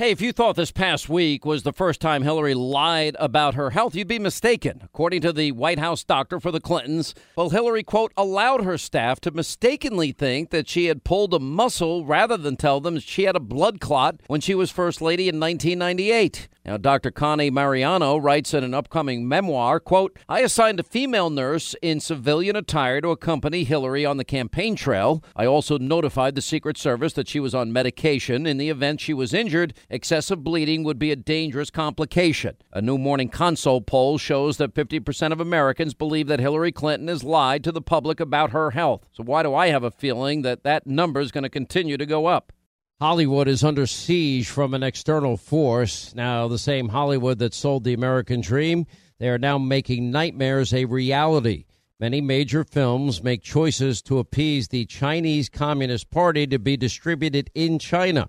Hey, if you thought this past week was the first time Hillary lied about her health, you'd be mistaken. According to the White House doctor for the Clintons, well, Hillary, quote, allowed her staff to mistakenly think that she had pulled a muscle rather than tell them she had a blood clot when she was First Lady in 1998. Now, Dr. Connie Mariano writes in an upcoming memoir, quote, I assigned a female nurse in civilian attire to accompany Hillary on the campaign trail. I also notified the Secret Service that she was on medication. In the event she was injured, excessive bleeding would be a dangerous complication. A new Morning Consult poll shows that 50% of Americans believe that Hillary Clinton has lied to the public about her health. So why do I have a feeling that that number is going to continue to go up? Hollywood is under siege from an external force. Now, the same Hollywood that sold the American dream, they are now making nightmares a reality. Many major films make choices to appease the Chinese Communist Party to be distributed in China.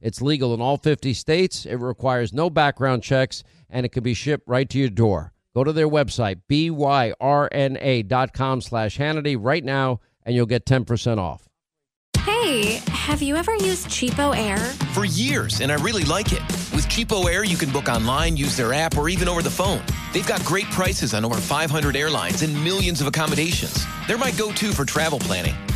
It's legal in all 50 states. It requires no background checks, and it can be shipped right to your door. Go to their website, byrna.com slash Hannity right now, and you'll get 10% off. Hey, have you ever used CheapOair? For years, and I really like it. With CheapOair, you can book online, use their app, or even over the phone. They've got great prices on over 500 airlines and millions of accommodations. They're my go to for travel planning.